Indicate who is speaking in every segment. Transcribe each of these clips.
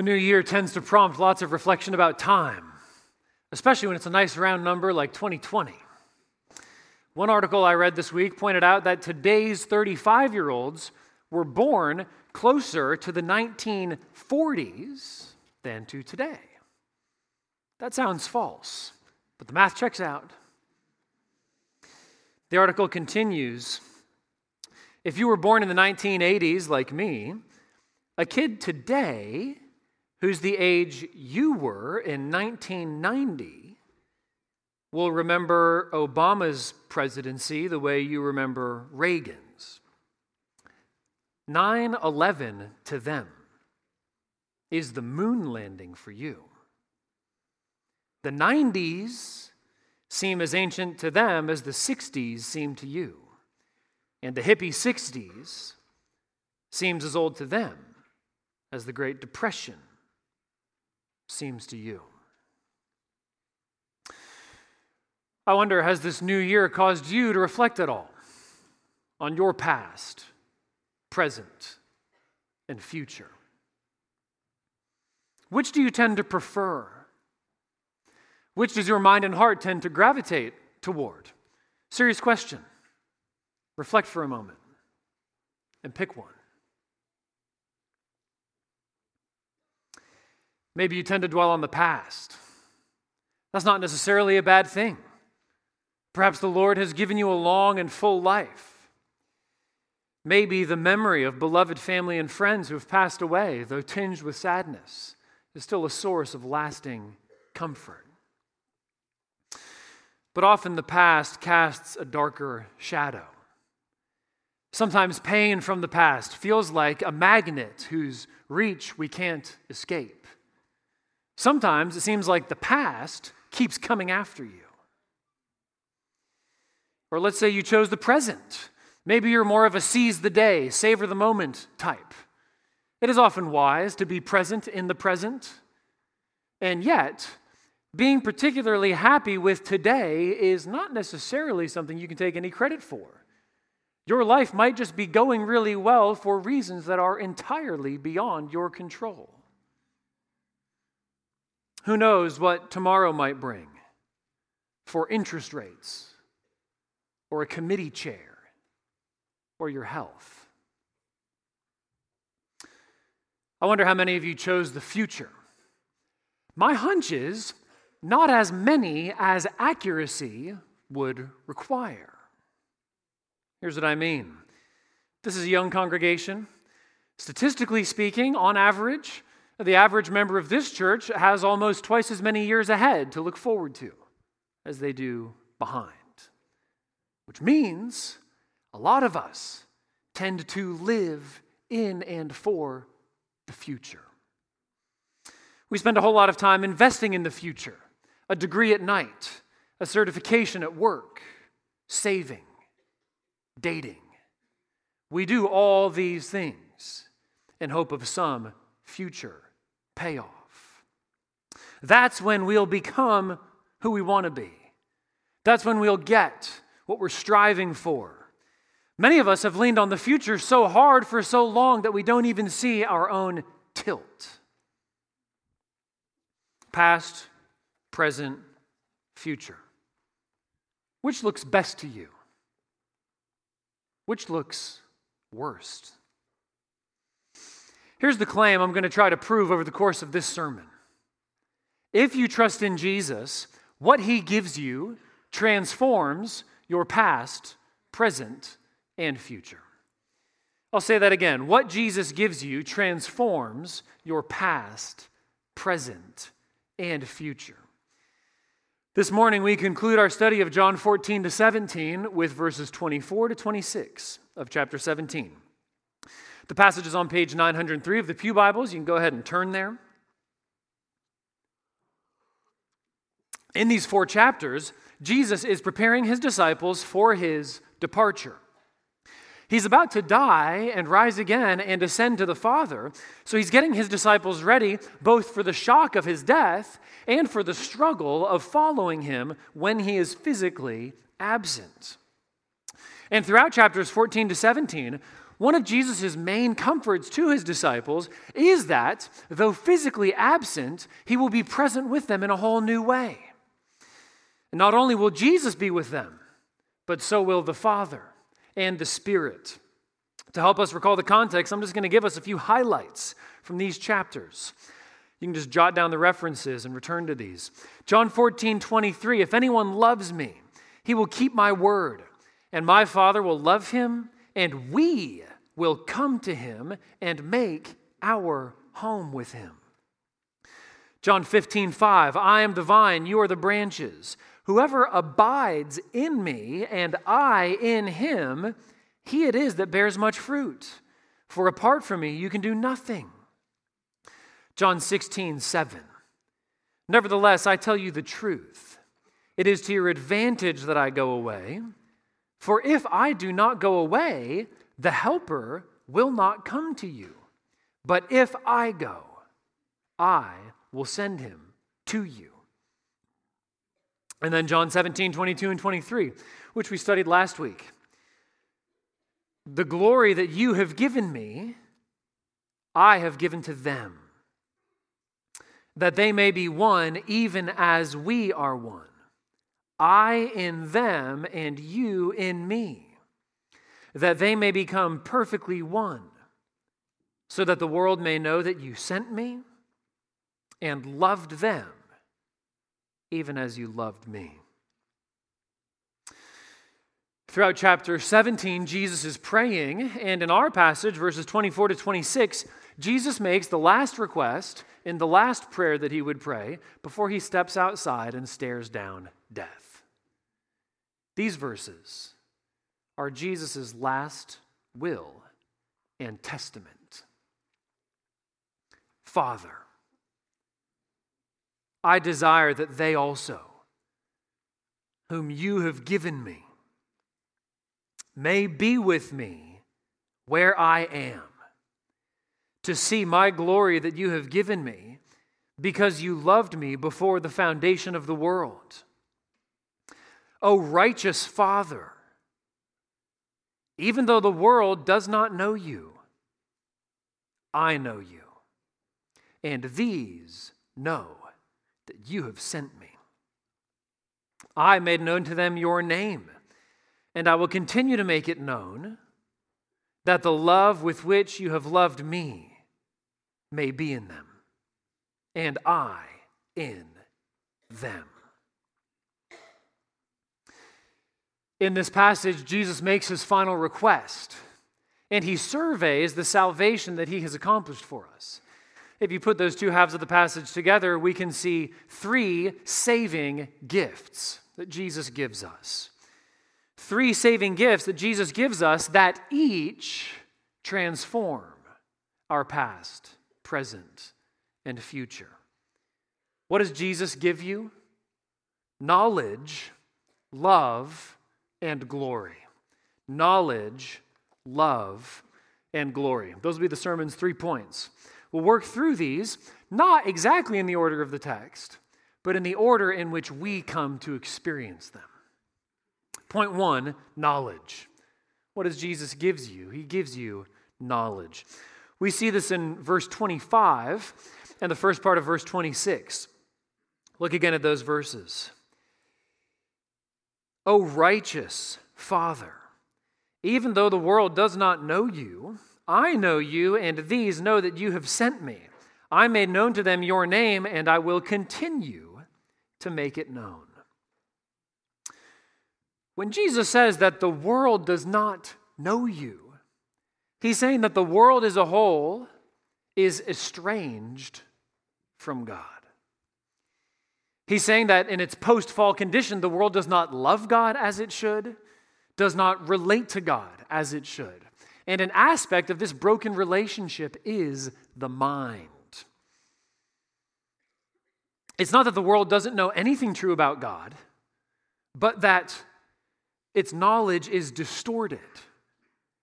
Speaker 1: A new year tends to prompt lots of reflection about time, especially when it's a nice round number like 2020. One article I read this week pointed out that today's 35 year olds were born closer to the 1940s than to today. That sounds false, but the math checks out. The article continues If you were born in the 1980s, like me, a kid today who's the age you were in 1990 will remember Obama's presidency the way you remember Reagan's. 9 11 to them is the moon landing for you. The 90s seem as ancient to them as the 60s seem to you. And the hippie 60s seems as old to them as the Great Depression seems to you. I wonder, has this new year caused you to reflect at all on your past, present, and future? Which do you tend to prefer? Which does your mind and heart tend to gravitate toward? Serious question. Reflect for a moment and pick one. Maybe you tend to dwell on the past. That's not necessarily a bad thing. Perhaps the Lord has given you a long and full life. Maybe the memory of beloved family and friends who have passed away, though tinged with sadness, is still a source of lasting comfort. But often the past casts a darker shadow. Sometimes pain from the past feels like a magnet whose reach we can't escape. Sometimes it seems like the past keeps coming after you. Or let's say you chose the present. Maybe you're more of a seize the day, savor the moment type. It is often wise to be present in the present. And yet, being particularly happy with today is not necessarily something you can take any credit for. Your life might just be going really well for reasons that are entirely beyond your control. Who knows what tomorrow might bring for interest rates or a committee chair or your health? I wonder how many of you chose the future. My hunch is not as many as accuracy would require. Here's what I mean this is a young congregation. Statistically speaking, on average, the average member of this church has almost twice as many years ahead to look forward to as they do behind. Which means a lot of us tend to live in and for the future. We spend a whole lot of time investing in the future a degree at night, a certification at work, saving, dating. We do all these things in hope of some future payoff. That's when we'll become who we want to be. That's when we'll get what we're striving for. Many of us have leaned on the future so hard for so long that we don't even see our own tilt. Past, present, future. Which looks best to you? Which looks worst? Here's the claim I'm going to try to prove over the course of this sermon. If you trust in Jesus, what he gives you transforms your past, present, and future. I'll say that again. What Jesus gives you transforms your past, present, and future. This morning, we conclude our study of John 14 to 17 with verses 24 to 26 of chapter 17. The passage is on page 903 of the Pew Bibles. You can go ahead and turn there. In these four chapters, Jesus is preparing his disciples for his departure. He's about to die and rise again and ascend to the Father. So he's getting his disciples ready both for the shock of his death and for the struggle of following him when he is physically absent. And throughout chapters 14 to 17, one of Jesus' main comforts to his disciples is that, though physically absent, he will be present with them in a whole new way. Not only will Jesus be with them, but so will the Father and the Spirit. To help us recall the context, I'm just going to give us a few highlights from these chapters. You can just jot down the references and return to these. John 14, 23 If anyone loves me, he will keep my word, and my Father will love him, and we will come to him and make our home with him. John 15, 5, I am the vine, you are the branches. Whoever abides in me and I in him, he it is that bears much fruit. For apart from me, you can do nothing. John 16, 7. Nevertheless, I tell you the truth. It is to your advantage that I go away. For if I do not go away, the Helper will not come to you. But if I go, I will send him to you. And then John 17, 22, and 23, which we studied last week. The glory that you have given me, I have given to them, that they may be one even as we are one. I in them and you in me that they may become perfectly one, so that the world may know that you sent me and loved them, even as you loved me. Throughout chapter 17, Jesus is praying, and in our passage, verses 24 to 26, Jesus makes the last request in the last prayer that he would pray before he steps outside and stares down death. These verses are Jesus' last will and testament. Father, I desire that they also, whom you have given me, may be with me where I am, to see my glory that you have given me, because you loved me before the foundation of the world. O righteous Father, even though the world does not know you, I know you. And these know that you have sent me. I made known to them your name, and I will continue to make it known that the love with which you have loved me may be in them, and I in them. In this passage, Jesus makes his final request, and he surveys the salvation that he has accomplished for us. If you put those two halves of the passage together, we can see three saving gifts that Jesus gives us. Three saving gifts that Jesus gives us that each transform our past, present, and future. What does Jesus give you? Knowledge, love, and glory. Knowledge, love, and glory. Those will be the sermon's three points. We'll work through these, not exactly in the order of the text, but in the order in which we come to experience them. Point one knowledge. What does Jesus gives you? He gives you knowledge. We see this in verse 25 and the first part of verse 26. Look again at those verses. O righteous Father, even though the world does not know you, I know you, and these know that you have sent me. I made known to them your name, and I will continue to make it known. When Jesus says that the world does not know you, he's saying that the world as a whole is estranged from God. He's saying that in its post fall condition, the world does not love God as it should, does not relate to God as it should. And an aspect of this broken relationship is the mind. It's not that the world doesn't know anything true about God, but that its knowledge is distorted.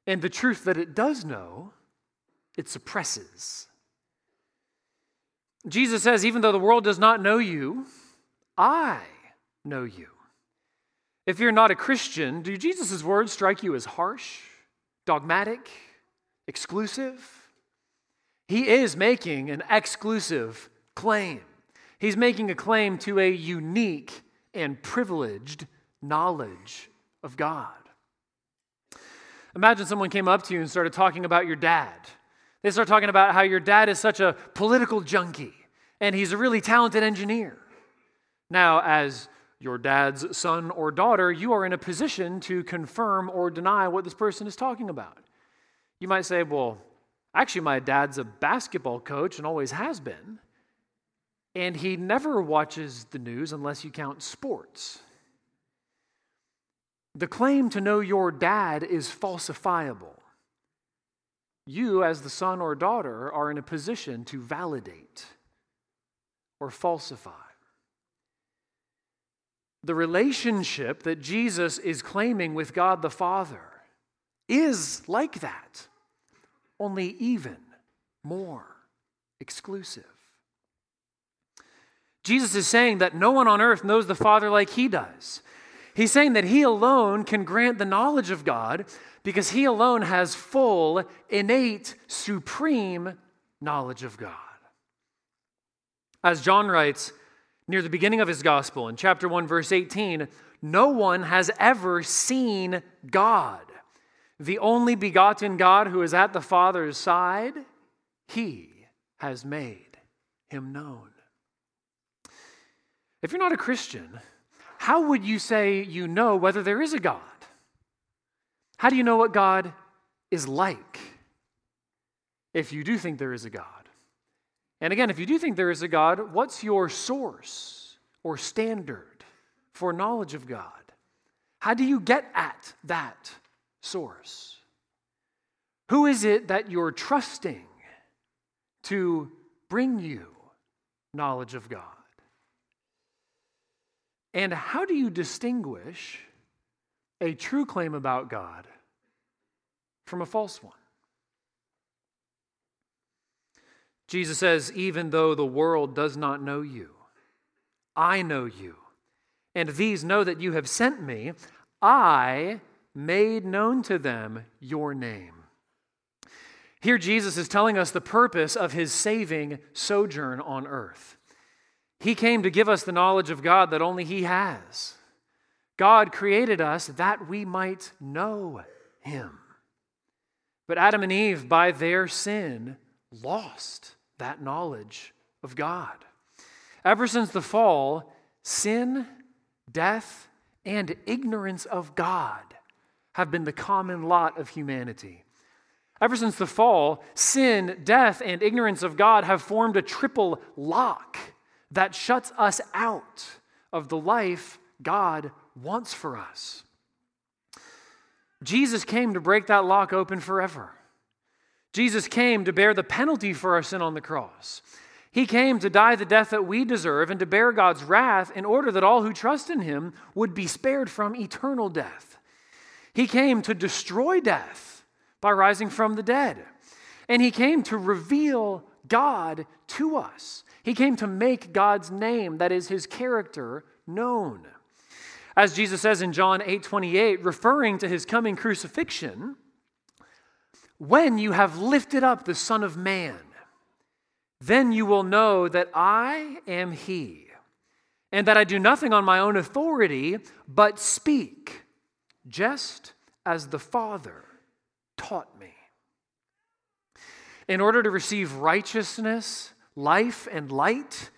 Speaker 1: And the truth that it does know, it suppresses. Jesus says, even though the world does not know you, I know you. If you're not a Christian, do Jesus' words strike you as harsh, dogmatic, exclusive? He is making an exclusive claim. He's making a claim to a unique and privileged knowledge of God. Imagine someone came up to you and started talking about your dad. They start talking about how your dad is such a political junkie and he's a really talented engineer. Now, as your dad's son or daughter, you are in a position to confirm or deny what this person is talking about. You might say, Well, actually, my dad's a basketball coach and always has been, and he never watches the news unless you count sports. The claim to know your dad is falsifiable. You, as the son or daughter, are in a position to validate or falsify. The relationship that Jesus is claiming with God the Father is like that, only even more exclusive. Jesus is saying that no one on earth knows the Father like he does. He's saying that he alone can grant the knowledge of God because he alone has full, innate, supreme knowledge of God. As John writes near the beginning of his gospel in chapter 1, verse 18, no one has ever seen God. The only begotten God who is at the Father's side, he has made him known. If you're not a Christian, how would you say you know whether there is a God? How do you know what God is like if you do think there is a God? And again, if you do think there is a God, what's your source or standard for knowledge of God? How do you get at that source? Who is it that you're trusting to bring you knowledge of God? And how do you distinguish a true claim about God from a false one? Jesus says, Even though the world does not know you, I know you. And these know that you have sent me. I made known to them your name. Here, Jesus is telling us the purpose of his saving sojourn on earth. He came to give us the knowledge of God that only He has. God created us that we might know Him. But Adam and Eve, by their sin, lost that knowledge of God. Ever since the fall, sin, death, and ignorance of God have been the common lot of humanity. Ever since the fall, sin, death, and ignorance of God have formed a triple lock that shuts us out of the life God wants for us. Jesus came to break that lock open forever. Jesus came to bear the penalty for our sin on the cross. He came to die the death that we deserve and to bear God's wrath in order that all who trust in him would be spared from eternal death. He came to destroy death by rising from the dead. And he came to reveal God to us. He came to make God's name, that is his character, known. As Jesus says in John 8 28, referring to his coming crucifixion, when you have lifted up the Son of Man, then you will know that I am He, and that I do nothing on my own authority, but speak, just as the Father taught me. In order to receive righteousness, life and light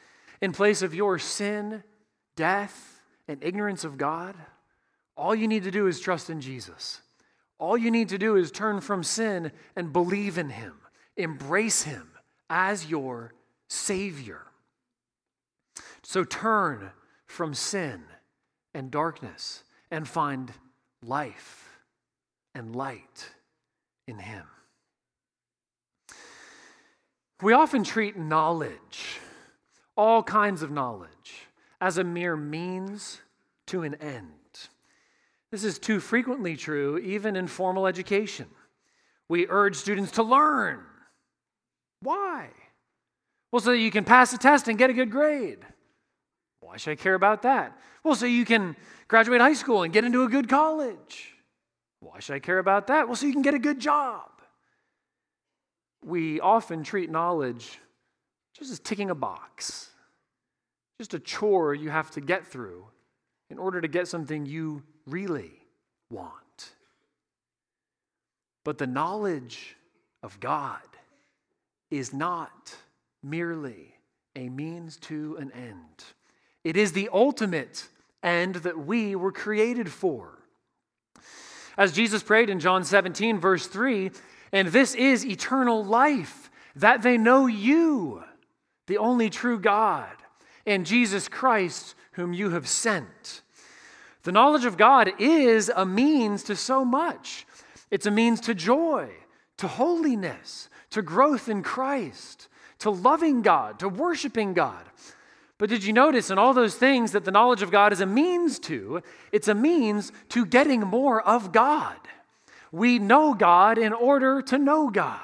Speaker 1: in place of your sin, death, and ignorance of God, all you need to do is trust in Jesus. All you need to do is turn from sin and believe in Him, embrace Him as your Savior. So turn from sin and darkness and find life and light in Him. We often treat knowledge, all kinds of knowledge, as a mere means to an end. This is too frequently true, even in formal education. We urge students to learn. Why? Well, so that you can pass the test and get a good grade. Why should I care about that? Well, so you can graduate high school and get into a good college. Why should I care about that? Well, so you can get a good job. we often treat knowledge just as ticking a box, just a chore you have to get through in order to get something you really want. But the knowledge of God is not merely a means to an end, it is the ultimate end that we were created for. As Jesus prayed in John 17, verse 3, and this is eternal life, that they know you, the only true God, and Jesus Christ, whom you have sent. The knowledge of God is a means to so much. It's a means to joy, to holiness, to growth in Christ, to loving God, to worshiping God. But did you notice in all those things that the knowledge of God is a means to? It's a means to getting more of God. We know God in order to know God.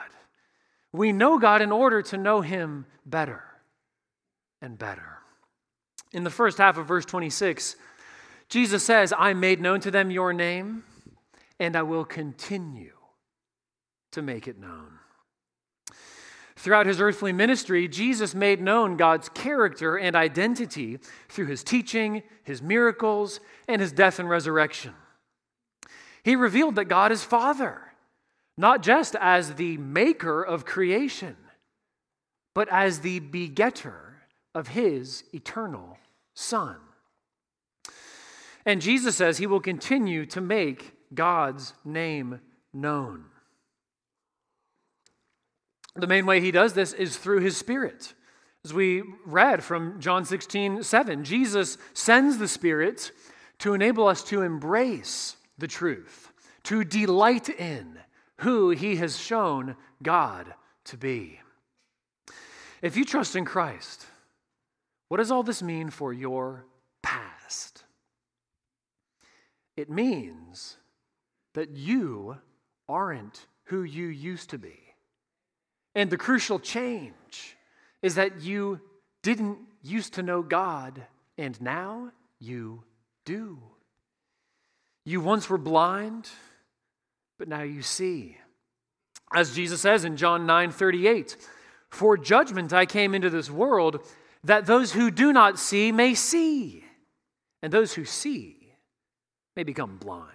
Speaker 1: We know God in order to know Him better and better. In the first half of verse 26, Jesus says, I made known to them your name, and I will continue to make it known. Throughout his earthly ministry, Jesus made known God's character and identity through his teaching, his miracles, and his death and resurrection. He revealed that God is Father, not just as the maker of creation, but as the begetter of his eternal Son. And Jesus says he will continue to make God's name known. The main way he does this is through his Spirit. As we read from John 16, 7, Jesus sends the Spirit to enable us to embrace the truth, to delight in who he has shown God to be. If you trust in Christ, what does all this mean for your past? It means that you aren't who you used to be. And the crucial change is that you didn't used to know God, and now you do. You once were blind, but now you see. As Jesus says in John 9 38, for judgment I came into this world that those who do not see may see, and those who see may become blind.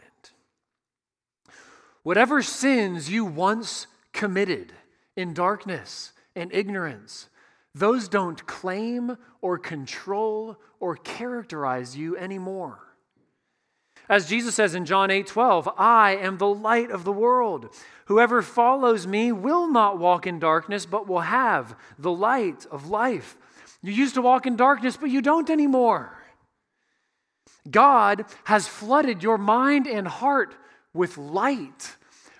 Speaker 1: Whatever sins you once committed in darkness and ignorance, those don't claim or control or characterize you anymore. As Jesus says in John 8 12, I am the light of the world. Whoever follows me will not walk in darkness, but will have the light of life. You used to walk in darkness, but you don't anymore. God has flooded your mind and heart with light.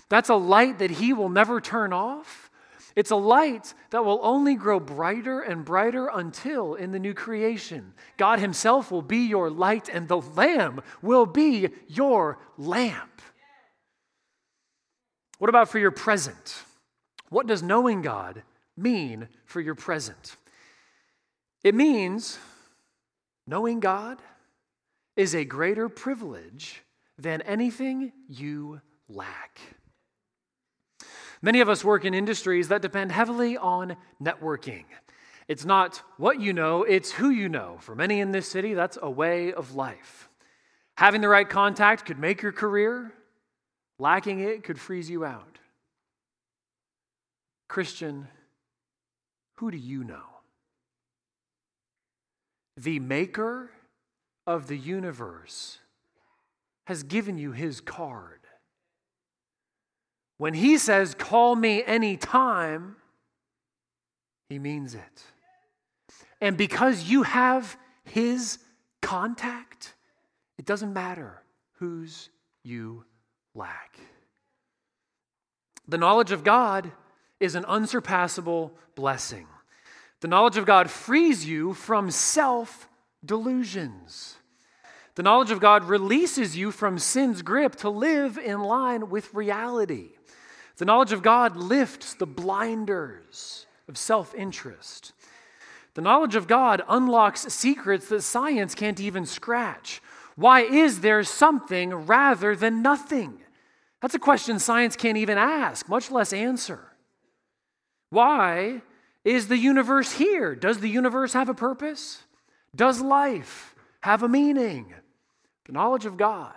Speaker 1: That's a light that He will never turn off. It's a light that will only grow brighter and brighter until in the new creation. God Himself will be your light, and the Lamb will be your lamp. What about for your present? What does knowing God mean for your present? It means knowing God is a greater privilege than anything you lack. Many of us work in industries that depend heavily on networking. It's not what you know, it's who you know. For many in this city, that's a way of life. Having the right contact could make your career, lacking it could freeze you out. Christian, who do you know? The maker of the universe has given you his card. When he says, Call me anytime, he means it. And because you have his contact, it doesn't matter whose you lack. The knowledge of God is an unsurpassable blessing. The knowledge of God frees you from self delusions. The knowledge of God releases you from sin's grip to live in line with reality. The knowledge of God lifts the blinders of self interest. The knowledge of God unlocks secrets that science can't even scratch. Why is there something rather than nothing? That's a question science can't even ask, much less answer. Why is the universe here? Does the universe have a purpose? Does life have a meaning? The knowledge of God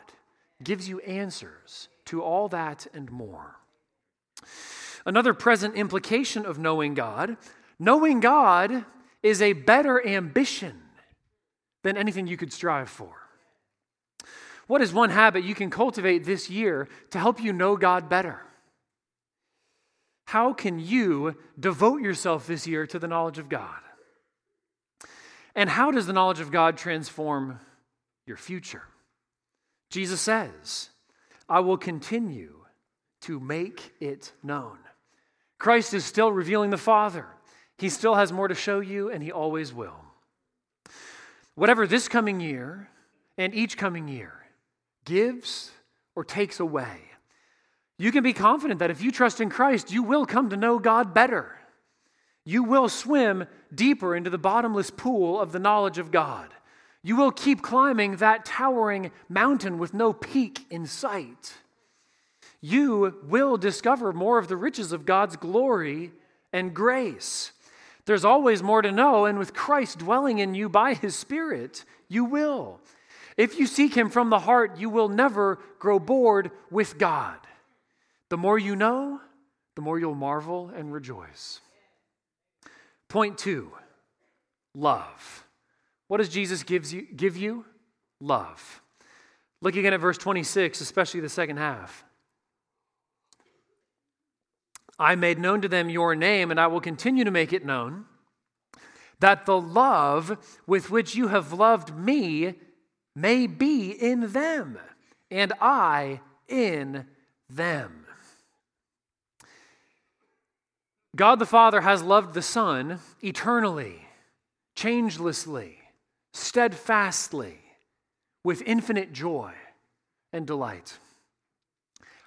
Speaker 1: gives you answers to all that and more. Another present implication of knowing God knowing God is a better ambition than anything you could strive for. What is one habit you can cultivate this year to help you know God better? How can you devote yourself this year to the knowledge of God? And how does the knowledge of God transform your future? Jesus says, I will continue to make it known. Christ is still revealing the Father. He still has more to show you, and He always will. Whatever this coming year and each coming year gives or takes away, you can be confident that if you trust in Christ, you will come to know God better. You will swim deeper into the bottomless pool of the knowledge of God. You will keep climbing that towering mountain with no peak in sight. You will discover more of the riches of God's glory and grace. There's always more to know, and with Christ dwelling in you by his Spirit, you will. If you seek him from the heart, you will never grow bored with God. The more you know, the more you'll marvel and rejoice. Point two love. What does Jesus gives you, give you? Love. Look again at verse 26, especially the second half. I made known to them your name, and I will continue to make it known, that the love with which you have loved me may be in them, and I in them. God the Father has loved the Son eternally, changelessly, steadfastly, with infinite joy and delight.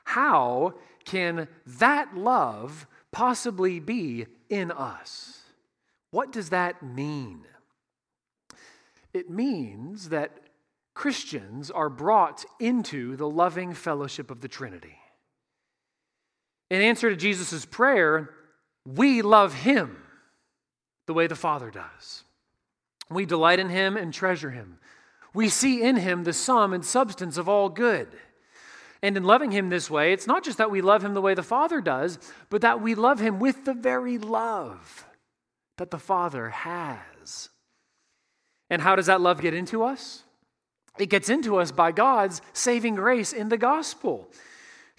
Speaker 1: How can that love possibly be in us? What does that mean? It means that Christians are brought into the loving fellowship of the Trinity. In answer to Jesus' prayer, we love him the way the Father does. We delight in him and treasure him. We see in him the sum and substance of all good. And in loving him this way, it's not just that we love him the way the Father does, but that we love him with the very love that the Father has. And how does that love get into us? It gets into us by God's saving grace in the gospel.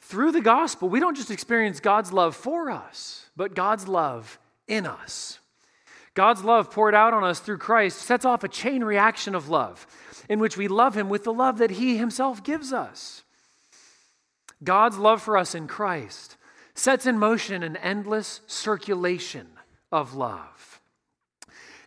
Speaker 1: Through the gospel, we don't just experience God's love for us, but God's love in us. God's love poured out on us through Christ sets off a chain reaction of love in which we love Him with the love that He Himself gives us. God's love for us in Christ sets in motion an endless circulation of love.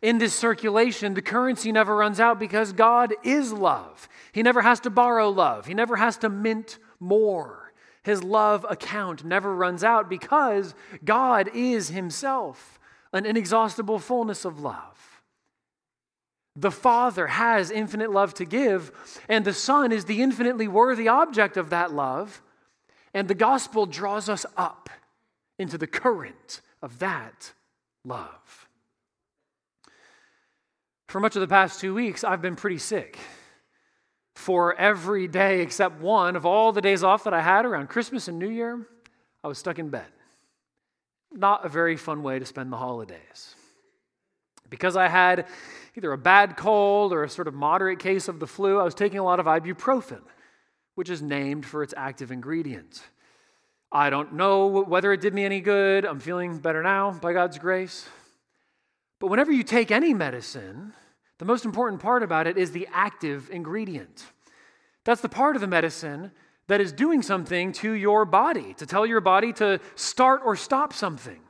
Speaker 1: In this circulation, the currency never runs out because God is love. He never has to borrow love, He never has to mint more. His love account never runs out because God is Himself an inexhaustible fullness of love. The Father has infinite love to give, and the Son is the infinitely worthy object of that love. And the gospel draws us up into the current of that love. For much of the past two weeks, I've been pretty sick. For every day except one of all the days off that I had around Christmas and New Year, I was stuck in bed. Not a very fun way to spend the holidays. Because I had either a bad cold or a sort of moderate case of the flu, I was taking a lot of ibuprofen which is named for its active ingredient. I don't know whether it did me any good. I'm feeling better now by God's grace. But whenever you take any medicine, the most important part about it is the active ingredient. That's the part of the medicine that is doing something to your body, to tell your body to start or stop something,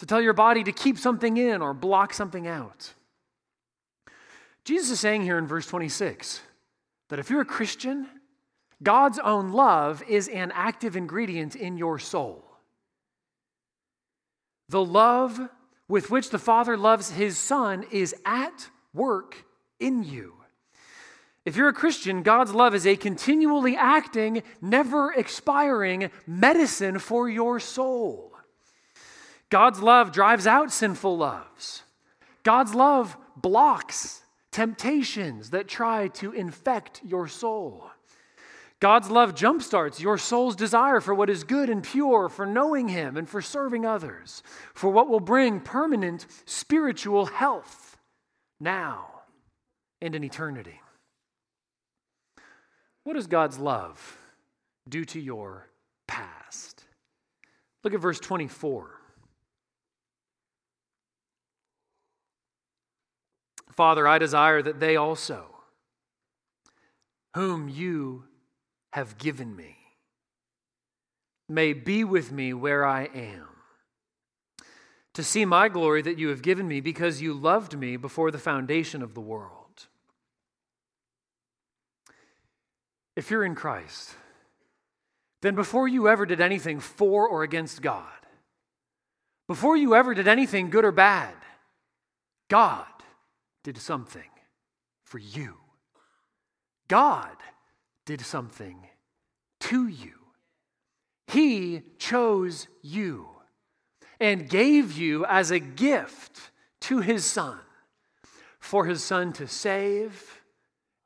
Speaker 1: to tell your body to keep something in or block something out. Jesus is saying here in verse 26 that if you're a Christian, God's own love is an active ingredient in your soul. The love with which the Father loves his Son is at work in you. If you're a Christian, God's love is a continually acting, never expiring medicine for your soul. God's love drives out sinful loves. God's love blocks temptations that try to infect your soul. God's love jumpstarts your soul's desire for what is good and pure, for knowing Him and for serving others, for what will bring permanent spiritual health now and in eternity. What does God's love do to your past? Look at verse 24. Father, I desire that they also, whom you have given me, may be with me where I am, to see my glory that you have given me because you loved me before the foundation of the world. If you're in Christ, then before you ever did anything for or against God, before you ever did anything good or bad, God did something for you. God did something to you. He chose you and gave you as a gift to his son for his son to save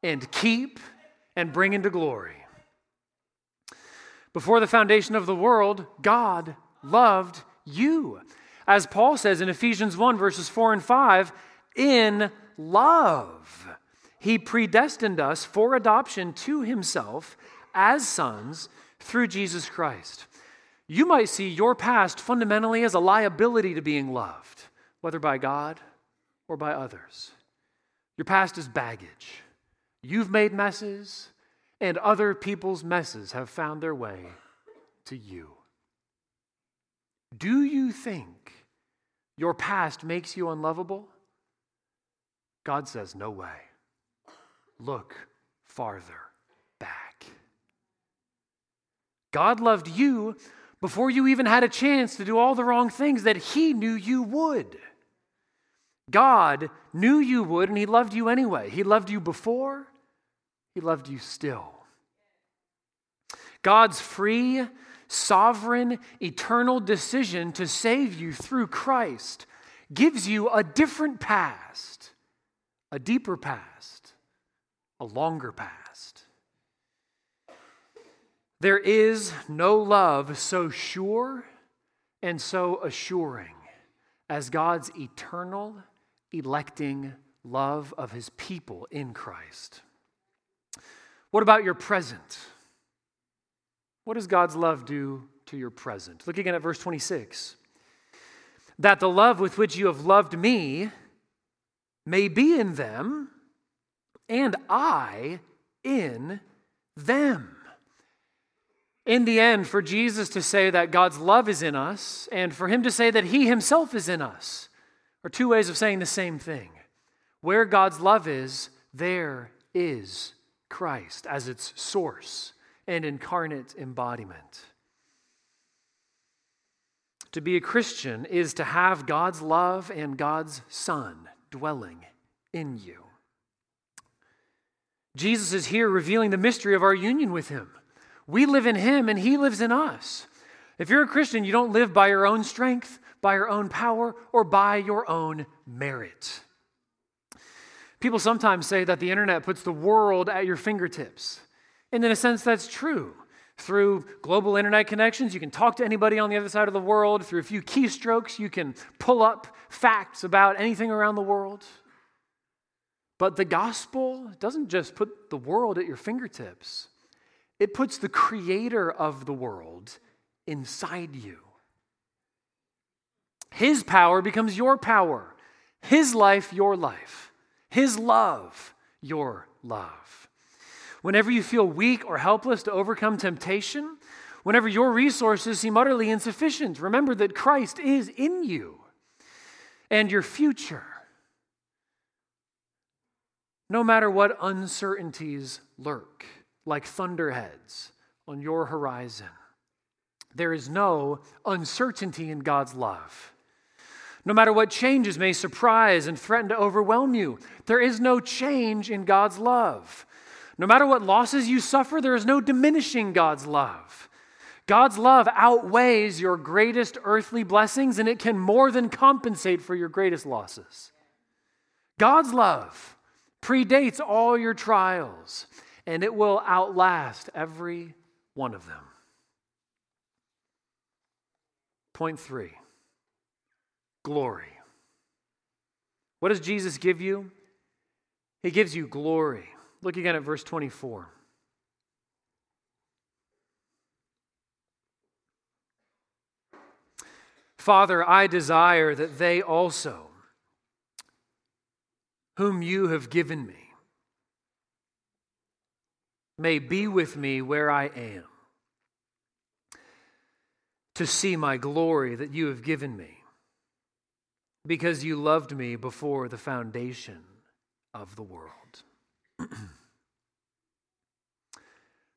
Speaker 1: and keep and bring into glory. Before the foundation of the world, God loved you. As Paul says in Ephesians 1, verses 4 and 5, in love, he predestined us for adoption to himself as sons through Jesus Christ. You might see your past fundamentally as a liability to being loved, whether by God or by others. Your past is baggage. You've made messes, and other people's messes have found their way to you. Do you think your past makes you unlovable? God says, No way. Look farther back. God loved you before you even had a chance to do all the wrong things that He knew you would. God knew you would, and He loved you anyway. He loved you before, He loved you still. God's free, sovereign, eternal decision to save you through Christ gives you a different past, a deeper past, a longer past. There is no love so sure and so assuring as God's eternal, electing love of his people in Christ. What about your present? What does God's love do to your present? Look again at verse 26. That the love with which you have loved me may be in them, and I in them. In the end, for Jesus to say that God's love is in us, and for him to say that he himself is in us, are two ways of saying the same thing. Where God's love is, there is Christ as its source and incarnate embodiment. To be a Christian is to have God's love and God's Son dwelling in you. Jesus is here revealing the mystery of our union with Him. We live in Him and He lives in us. If you're a Christian, you don't live by your own strength, by your own power, or by your own merit. People sometimes say that the internet puts the world at your fingertips. And in a sense, that's true. Through global internet connections, you can talk to anybody on the other side of the world. Through a few keystrokes, you can pull up facts about anything around the world. But the gospel doesn't just put the world at your fingertips, it puts the creator of the world inside you. His power becomes your power, His life, your life, His love, your love. Whenever you feel weak or helpless to overcome temptation, whenever your resources seem utterly insufficient, remember that Christ is in you and your future no matter what uncertainties lurk, like thunderheads on your horizon. There is no uncertainty in God's love. No matter what changes may surprise and threaten to overwhelm you, there is no change in God's love. No matter what losses you suffer, there is no diminishing God's love. God's love outweighs your greatest earthly blessings and it can more than compensate for your greatest losses. God's love predates all your trials and it will outlast every one of them. Point three glory. What does Jesus give you? He gives you glory. Look again at verse 24. Father, I desire that they also, whom you have given me, may be with me where I am, to see my glory that you have given me, because you loved me before the foundation of the world.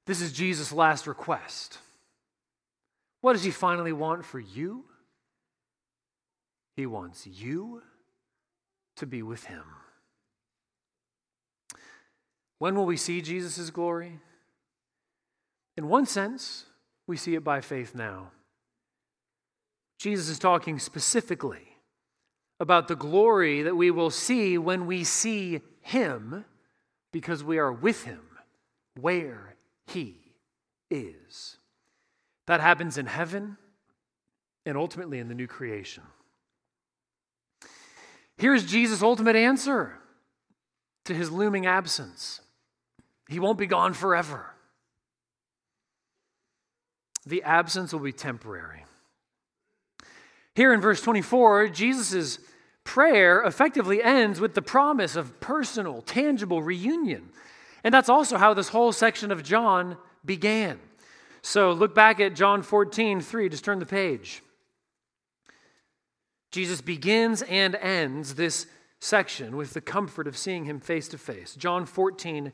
Speaker 1: this is Jesus' last request. What does he finally want for you? He wants you to be with him. When will we see Jesus' glory? In one sense, we see it by faith now. Jesus is talking specifically about the glory that we will see when we see him because we are with him where he is. That happens in heaven and ultimately in the new creation. Here's Jesus' ultimate answer to his looming absence He won't be gone forever. The absence will be temporary. Here in verse 24, Jesus' prayer effectively ends with the promise of personal, tangible reunion. And that's also how this whole section of John began. So look back at John 14, 3. Just turn the page. Jesus begins and ends this section with the comfort of seeing him face to face. John 14,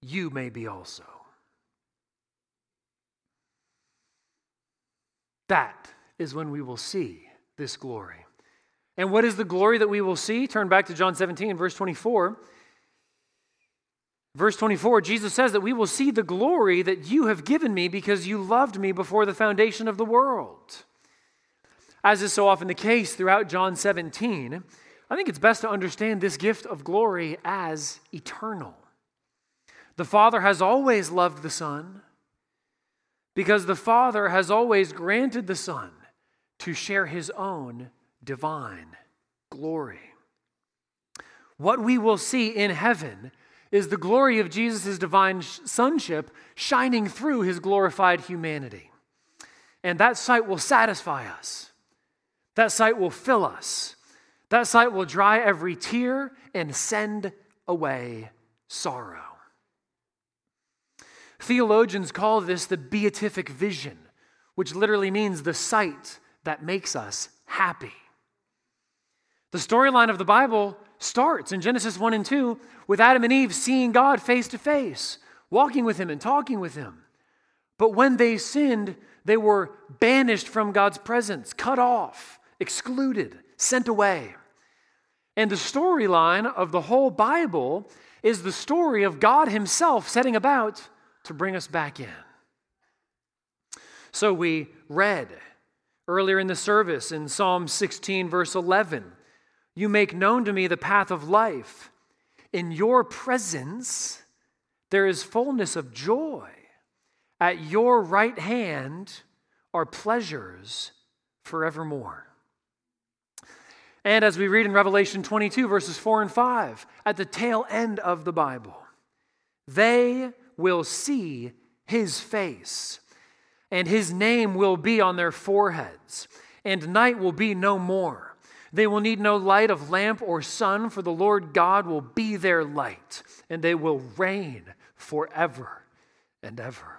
Speaker 1: you may be also. That is when we will see this glory. And what is the glory that we will see? Turn back to John 17, verse 24. Verse 24, Jesus says that we will see the glory that you have given me because you loved me before the foundation of the world. As is so often the case throughout John 17, I think it's best to understand this gift of glory as eternal. The Father has always loved the Son because the Father has always granted the Son to share his own divine glory. What we will see in heaven is the glory of Jesus' divine sonship shining through his glorified humanity. And that sight will satisfy us. That sight will fill us. That sight will dry every tear and send away sorrow. Theologians call this the beatific vision, which literally means the sight that makes us happy. The storyline of the Bible starts in Genesis 1 and 2 with Adam and Eve seeing God face to face, walking with Him and talking with Him. But when they sinned, they were banished from God's presence, cut off excluded, sent away. And the storyline of the whole Bible is the story of God Himself setting about to bring us back in. So we read earlier in the service in Psalm 16, verse 11 You make known to me the path of life. In your presence, there is fullness of joy. At your right hand are pleasures forevermore. And as we read in Revelation 22, verses 4 and 5, at the tail end of the Bible, they will see his face, and his name will be on their foreheads, and night will be no more. They will need no light of lamp or sun, for the Lord God will be their light, and they will reign forever and ever.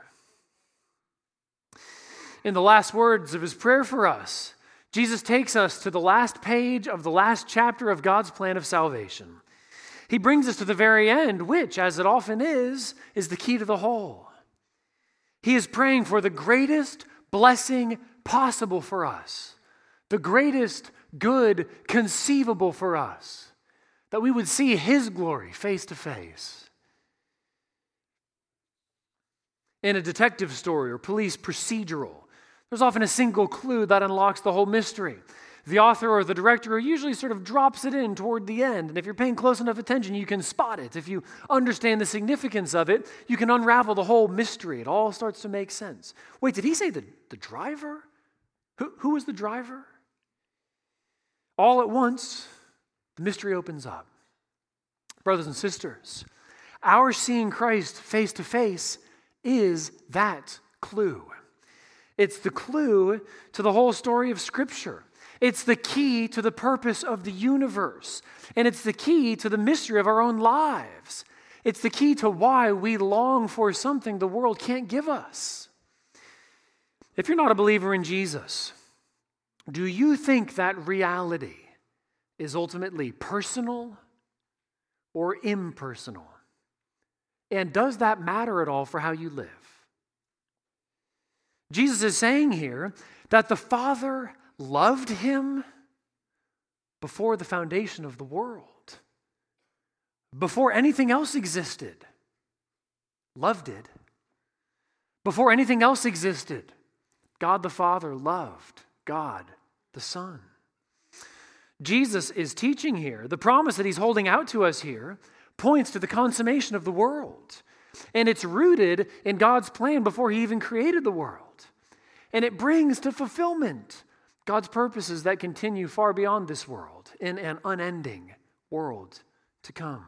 Speaker 1: in the last words of his prayer for us, Jesus takes us to the last page of the last chapter of God's plan of salvation. He brings us to the very end, which, as it often is, is the key to the whole. He is praying for the greatest blessing possible for us, the greatest good conceivable for us, that we would see His glory face to face. In a detective story or police procedural, there's often a single clue that unlocks the whole mystery. The author or the director usually sort of drops it in toward the end. And if you're paying close enough attention, you can spot it. If you understand the significance of it, you can unravel the whole mystery. It all starts to make sense. Wait, did he say the, the driver? Who, who was the driver? All at once, the mystery opens up. Brothers and sisters, our seeing Christ face to face is that clue. It's the clue to the whole story of Scripture. It's the key to the purpose of the universe. And it's the key to the mystery of our own lives. It's the key to why we long for something the world can't give us. If you're not a believer in Jesus, do you think that reality is ultimately personal or impersonal? And does that matter at all for how you live? Jesus is saying here that the Father loved him before the foundation of the world, before anything else existed. Love did. Before anything else existed, God the Father loved God the Son. Jesus is teaching here. The promise that he's holding out to us here points to the consummation of the world. And it's rooted in God's plan before he even created the world. And it brings to fulfillment God's purposes that continue far beyond this world in an unending world to come.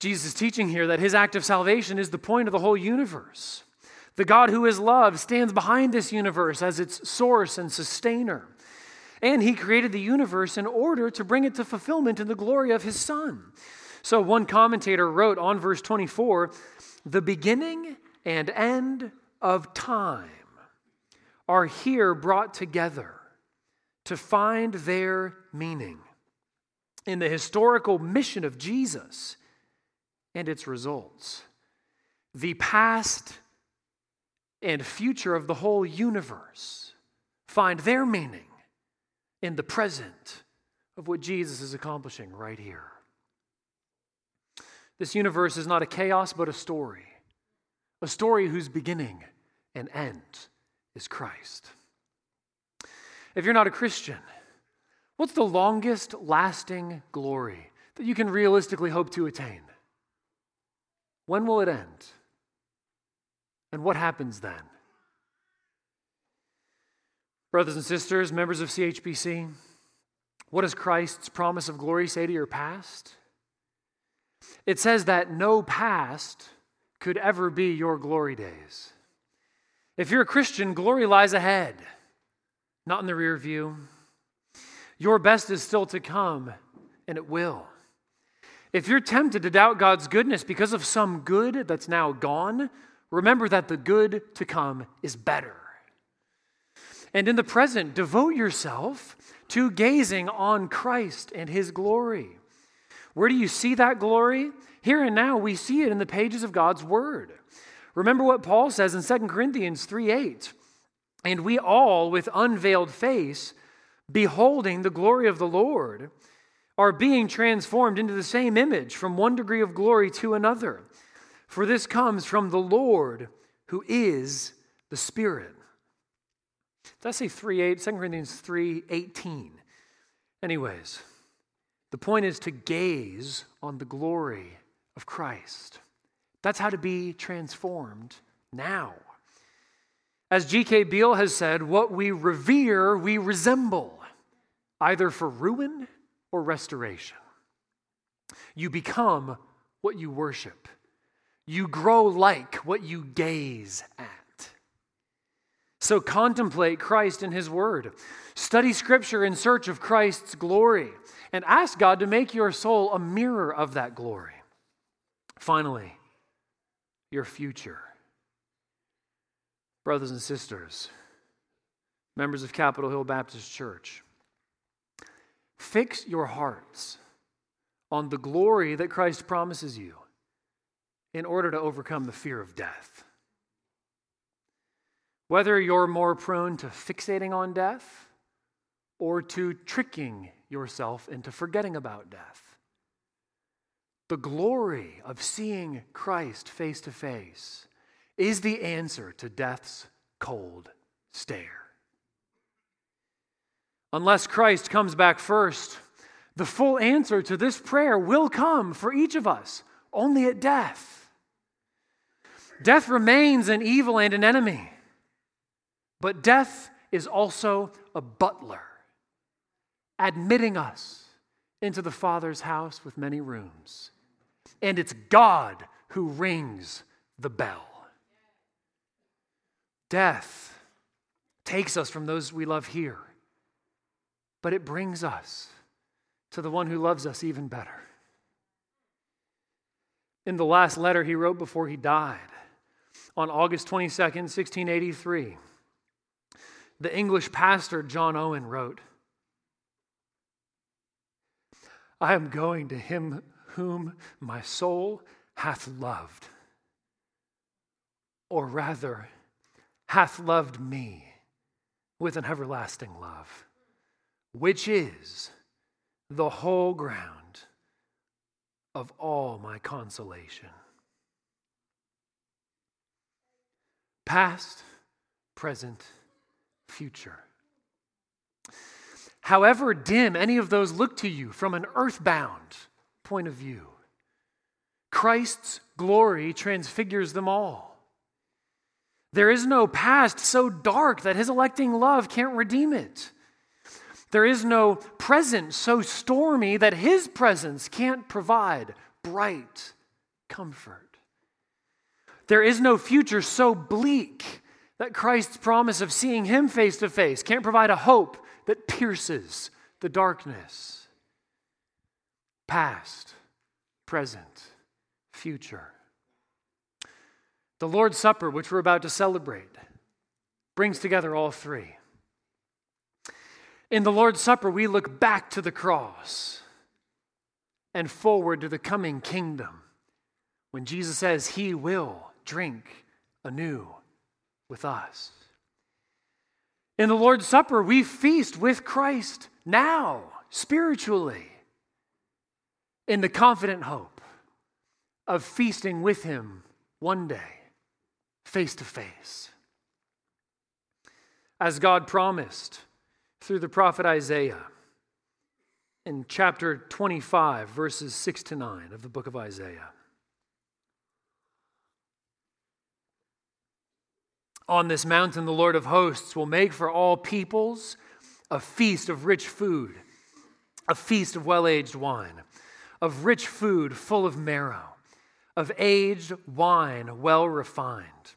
Speaker 1: Jesus is teaching here that his act of salvation is the point of the whole universe. The God who is love stands behind this universe as its source and sustainer. And he created the universe in order to bring it to fulfillment in the glory of his Son. So one commentator wrote on verse 24 the beginning and end of time are here brought together to find their meaning in the historical mission of Jesus and its results. The past and future of the whole universe find their meaning in the present of what Jesus is accomplishing right here. This universe is not a chaos, but a story, a story whose beginning and end is Christ. If you're not a Christian, what's the longest lasting glory that you can realistically hope to attain? When will it end? And what happens then? Brothers and sisters, members of CHBC, what does Christ's promise of glory say to your past? It says that no past could ever be your glory days. If you're a Christian, glory lies ahead, not in the rear view. Your best is still to come, and it will. If you're tempted to doubt God's goodness because of some good that's now gone, remember that the good to come is better. And in the present, devote yourself to gazing on Christ and his glory. Where do you see that glory? Here and now, we see it in the pages of God's word. Remember what Paul says in 2 Corinthians 3 8. And we all, with unveiled face, beholding the glory of the Lord, are being transformed into the same image from one degree of glory to another. For this comes from the Lord who is the Spirit. Did I say 3 8? 2 Corinthians 3 18. Anyways, the point is to gaze on the glory of Christ. That's how to be transformed now. As G.K. Beale has said, what we revere, we resemble, either for ruin or restoration. You become what you worship, you grow like what you gaze at. So contemplate Christ in His Word. Study Scripture in search of Christ's glory and ask God to make your soul a mirror of that glory. Finally, your future. Brothers and sisters, members of Capitol Hill Baptist Church, fix your hearts on the glory that Christ promises you in order to overcome the fear of death. Whether you're more prone to fixating on death or to tricking yourself into forgetting about death, the glory of seeing Christ face to face is the answer to death's cold stare. Unless Christ comes back first, the full answer to this prayer will come for each of us only at death. Death remains an evil and an enemy, but death is also a butler, admitting us into the Father's house with many rooms. And it's God who rings the bell. Death takes us from those we love here, but it brings us to the one who loves us even better. In the last letter he wrote before he died, on August 22nd, 1683, the English pastor John Owen wrote, I am going to him whom my soul hath loved, or rather, hath loved me with an everlasting love, which is the whole ground of all my consolation. Past, present, future. However dim any of those look to you from an earthbound point of view, Christ's glory transfigures them all. There is no past so dark that his electing love can't redeem it. There is no present so stormy that his presence can't provide bright comfort. There is no future so bleak that Christ's promise of seeing him face to face can't provide a hope that pierces the darkness. Past, present, future. The Lord's Supper, which we're about to celebrate, brings together all three. In the Lord's Supper, we look back to the cross and forward to the coming kingdom when Jesus says he will drink anew with us. In the Lord's Supper, we feast with Christ now, spiritually, in the confident hope of feasting with him one day face to face. As God promised through the prophet Isaiah in chapter 25, verses 6 to 9 of the book of Isaiah. On this mountain, the Lord of hosts will make for all peoples a feast of rich food, a feast of well aged wine, of rich food full of marrow of aged wine well refined.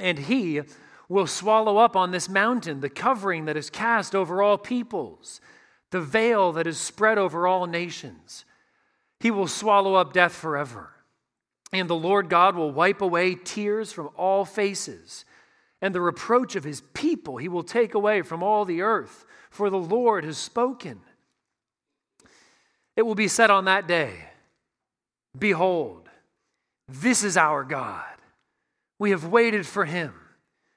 Speaker 1: And he will swallow up on this mountain the covering that is cast over all peoples, the veil that is spread over all nations. He will swallow up death forever. And the Lord God will wipe away tears from all faces, and the reproach of his people he will take away from all the earth, for the Lord has spoken. It will be said on that day Behold, this is our God. We have waited for him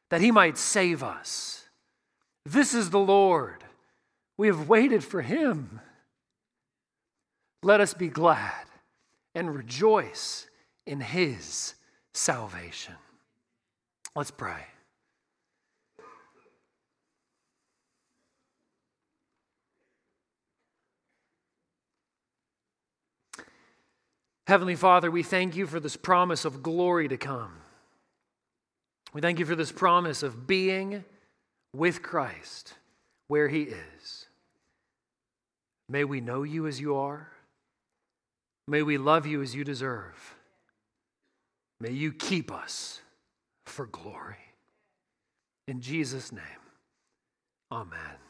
Speaker 1: that he might save us. This is the Lord. We have waited for him. Let us be glad and rejoice in his salvation. Let's pray. Heavenly Father, we thank you for this promise of glory to come. We thank you for this promise of being with Christ where he is. May we know you as you are. May we love you as you deserve. May you keep us for glory. In Jesus' name, amen.